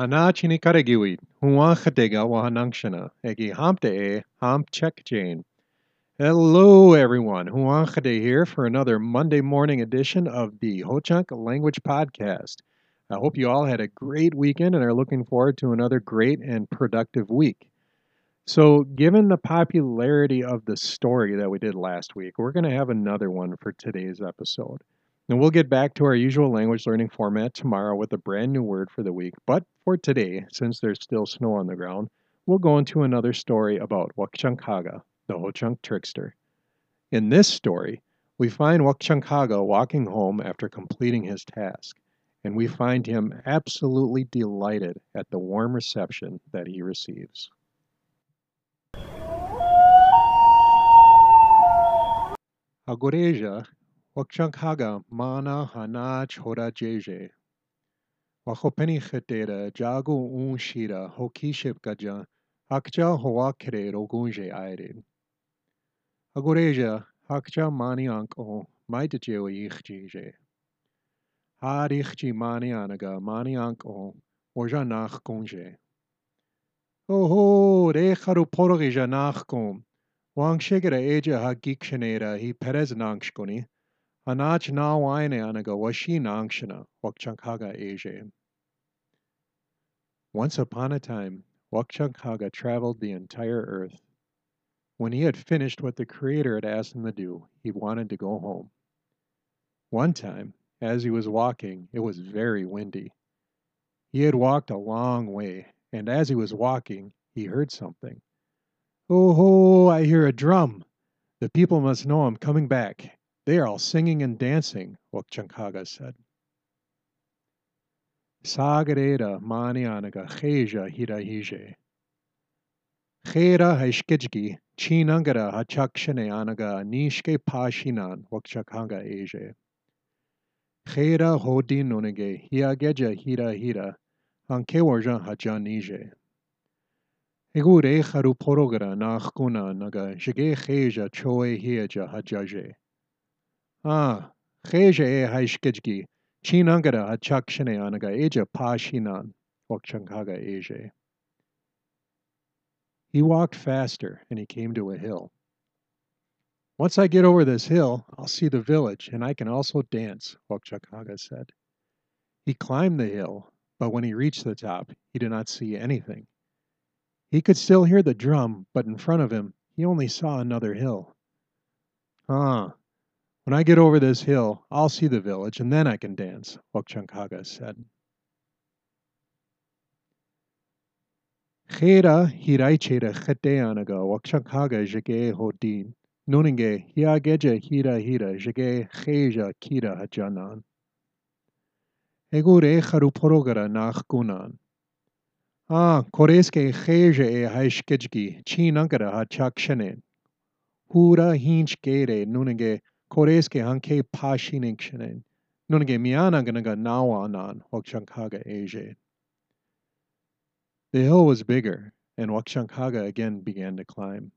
Aho, hana chini karegiwit, huwa khatega wa hanangshana, egi hampte e, hamp check jane. Hello everyone, Huuwaxete here for another Monday morning edition of the Ho-Chunk Language Podcast. I hope you all had a great weekend and are looking forward to another great and productive week. So, given the popularity of the story that we did last week, we're going to have another one for today's episode. And we'll get back to our usual language learning format tomorrow with a brand new word for the week. But for today, since there's still snow on the ground, we'll go into another story about Wakchankhaga, the Ho-Chunk trickster. In this story, we find Wakchankhaga walking home after completing his task, and we find him absolutely delighted at the warm reception that he receives. Agoreja, Wakchankhaga mana hana chora jeje. Wachopeni chetera jago un unshira hokiship gaja hakcha hoakere rogunje aire. Agoreja hakcha maniank o maitejeo ichjije. Harichji manianaga maniank o oja nach gunje. Oho, recharu porogija nach gum. Wang shigera eja ha hagikshonera hi perez nanks. Anach na waine anaga washi nangshana wakchankhaga eje. Once upon a time, Wakchankhaga traveled the entire earth. When he had finished what the Creator had asked him to do, he wanted to go home. One time, as he was walking, it was very windy. He had walked a long way, and as he was walking, he heard something. Oh ho, I hear a drum. The people must know I'm coming back. They are all singing and dancing, Wokchankaga said. Sagareda manianaga cheja hirahije. Chera haishkijgi, chinangara hachakshane anaga nishke pashinan, Wakchankhaga eje. Chera hodin nonege, hiageja hira hira, anke warjan hajanije. Egure charu porogara nachkuna naga, jige cheja choe hiaja hajaje. Ah, cheja e haishkijgi, chinangara hachakshane anaga eja pashinan, Wakchankhaga eje. He walked faster, and he came to a hill. Once I get over this hill, I'll see the village, and I can also dance, Wakchankhaga said. He climbed the hill, but when he reached the top, he did not see anything. He could still hear the drum, but in front of him, he only saw another hill. Ah, when I get over this hill, I'll see the village, and then I can dance, Wakchankhaga said. Chera hiraichera cheteanaga Wakchankhaga jage hodin. Nuninge hiageja hira hira jage cheja kira hajanan. Egure charuporogara nach gunan. Ah, koreske cheja e haishkejgi, chinangara hachakshanen. Hura hinch gere nuninge koreske hanke pashininkshanen. Nuninge mianaganaga nawanan Wakchankhaga eje. The hill was bigger, and Wakshankaga again began to climb.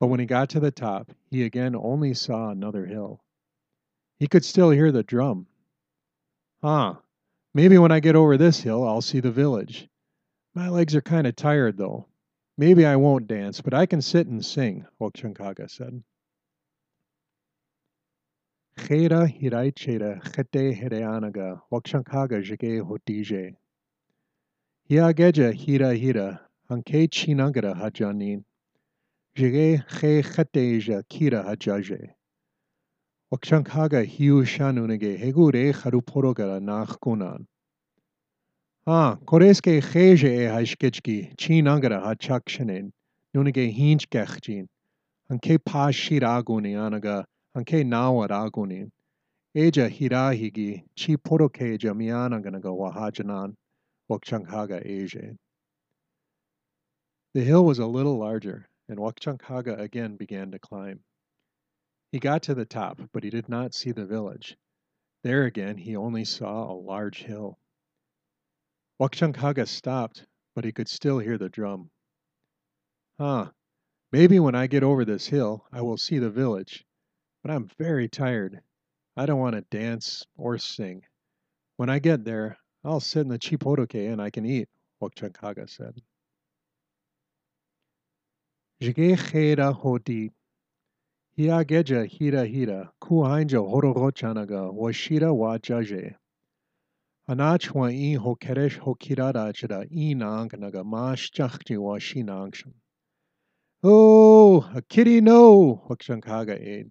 But when he got to the top, he again only saw another hill. He could still hear the drum. Ah, maybe when I get over this hill, I'll see the village. My legs are kind of tired, though. Maybe I won't dance, but I can sit and sing, Wakshankaga said. Chera hiraichera chete hereanaga Wakchankhaga jige hodije. Hiageja hira hira, hanke chinangara hajanin. Jige che chateja kira hajaje. Wakchankhaga hiu shanunege hegure charuporogara nach kunan. Ah, koreske cheje e haishkechki, chinangara hachakshanen, nunege hinch gechjin. Hanke pashiraguni anaga, hanke nawaragunin. Eja hirahigi, chi porokeja mianaganaga wahajanan. Wakchankhaga Asia. The hill was a little larger, and Wakchankhaga again began to climb. He got to the top, but he did not see the village. There again he only saw a large hill. Wakchankhaga stopped, but he could still hear the drum. Ah, maybe when I get over this hill I will see the village, but I'm very tired. I don't want to dance or sing. When I get there, I'll sit in the chipotoke and I can eat, Wakchankaga said. Jige khera hoti. Hiageja hira hira, kuhainjo hororochanaga, washira wa jaje. Anach wa i hokeresh hokirada chida i naga mash chachji wa shi nangshan. Oh, a kitty no, Wakchankaga aid.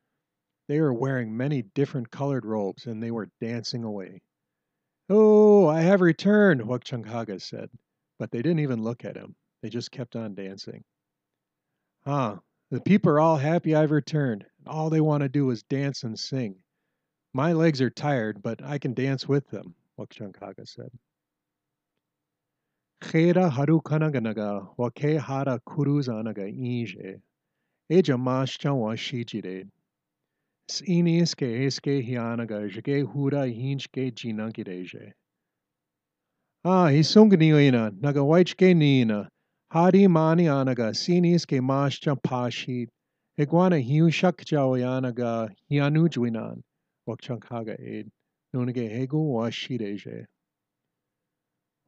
They were wearing many different colored robes and they were dancing away. Oh, I have returned, Wakchanghaga said, but they didn't even look at him. They just kept on dancing. Ah, the people are all happy I've returned. All they want to do is dance and sing. My legs are tired, but I can dance with them, Wakchankaga said. Khera harukanaganaga wake hara kuruzanaga inje. Eja maschan wa shijire. Hianaga jge hura. Ah, hisungniina naga waichke niina. Hari mani anaga sinis ke maschan pashid. Iguana hiu shakjawayanaga hianujuinan. Wakchankhaga aid. Nunage hegu washideje.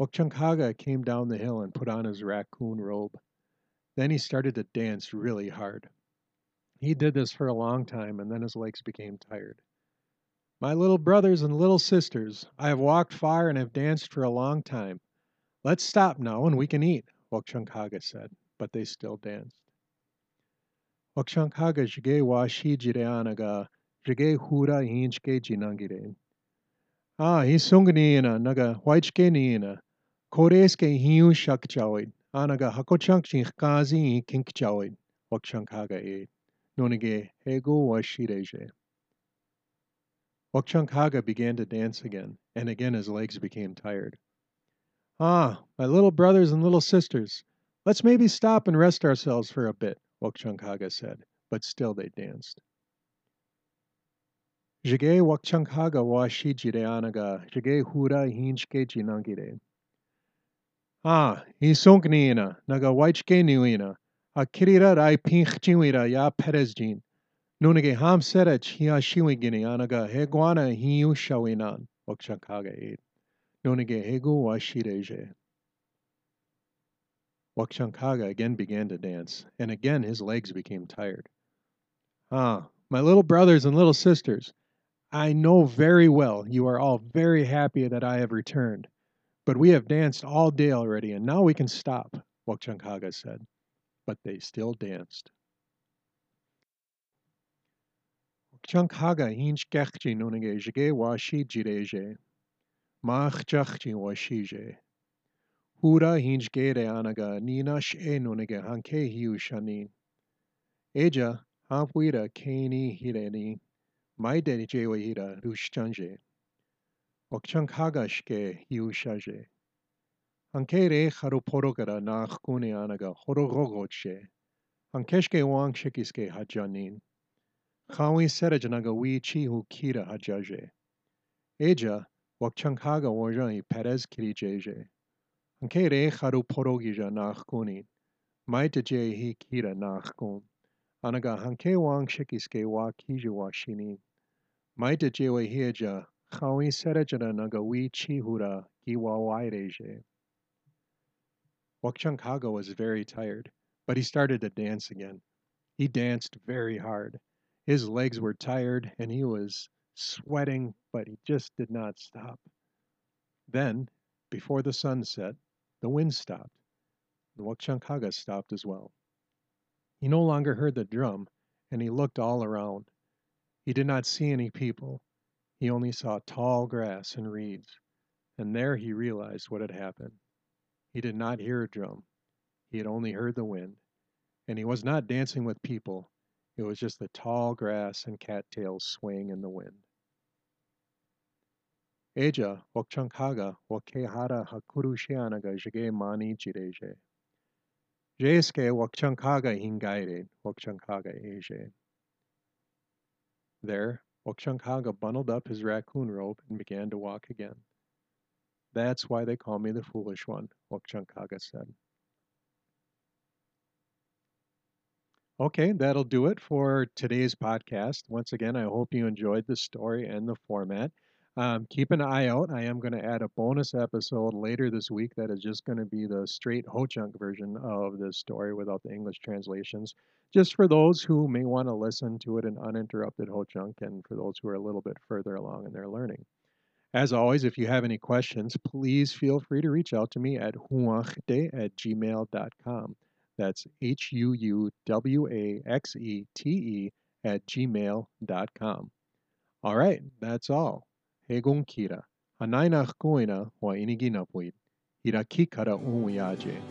Wakchankhaga came down the hill and put on his raccoon robe. Then he started to dance really hard. He did this for a long time and then his legs became tired. My little brothers and little sisters, I have walked far and have danced for a long time. Let's stop now and we can eat, Wakchankhaga said, but they still danced. Wakchankhaga jige wa shi jireanaga jige hura hinchke jinangire. Ah, hi sungniina naga waichke niina. Koreske hiu shakchawid. Anaga hakochank chinkazi kinkchawid. Wakchankhaga e. Nonige hego wa shireje. Began to dance again, and again his legs became tired. Ah, my little brothers and little sisters, let's maybe stop and rest ourselves for a bit, Wakchankhaga said, but still they danced. Jige Wakchankhaga wa shijire anaga, jige hura hinchke jinangire. Ah, isonkniina, naga waichke niuina, a kirira rai pinchchiwira ya perezjin. Nunage ham serech hia shiwigini anaga heguana hiu shawinan, Wakchankhaga ate. Nonige hegu wa shireje. Wakchankhaga again began to dance, and again his legs became tired. Ah, my little brothers and little sisters, I know very well you are all very happy that I have returned, but we have danced all day already, and now we can stop, Wakchankhaga said. But they still danced. Wakchankhaga hinch kechchi nonige jige wa shi jireje. Mach chachchi wa shije. Hura hinch gere anaga ninash e nonige hanke hiu shanin. Eja hampuira keni hireni. Maide jewe hira rushchanje. Wakchankhaga shke hiu Hankere Haruporogra nach Kuneanaga Horogogotche. Hankeshke Wang Shekiske Hajanin. Kawi Serajanaga Wi Chihu Kira Hajaje. Eja Wakchankhaga Wajani Perez Kirijeje. Hankere Haruporogiza nach Kunin. Maitaje Hi Kira nach Kun. Anaga Hanke Wang Shekiske Wa Kijiwa Shinin. Maitaje Wahija Kawi Serajanaga Wi Chihura Giwa Waireje. Wakchankhaga was very tired, but he started to dance again. He danced very hard. His legs were tired and he was sweating, but he just did not stop. Then, before the sun set, the wind stopped. The Wakchankhaga stopped as well. He no longer heard the drum, and he looked all around. He did not see any people. He only saw tall grass and reeds, and there he realized what had happened. He did not hear a drum. He had only heard the wind, and he was not dancing with people. It was just the tall grass and cattails swaying in the wind. Eja Wakchankhaga Wakehara Hakurushianaga Jige Mani Jireje. Jeske wakchankaga hingaire, wakchankaga eje. There, Wakchankaga bundled up his raccoon robe and began to walk again. That's why they call me the foolish one, Wakchankaga said. Okay, that'll do it for today's podcast. Once again, I hope you enjoyed the story and the format. Um, keep an eye out. I am going to add a bonus episode later this week that is just going to be the straight Ho Chunk version of this story without the English translations, just for those who may want to listen to it in uninterrupted Ho Chunk and for those who are a little bit further along in their learning. As always, if you have any questions, please feel free to reach out to me at huuwaxete at gmail.com. That's H U U W A X E T E at gmail.com. All right, that's all. Hegon kira. Hanainach koina wa iniginapuit. Hirakikara unwiaje.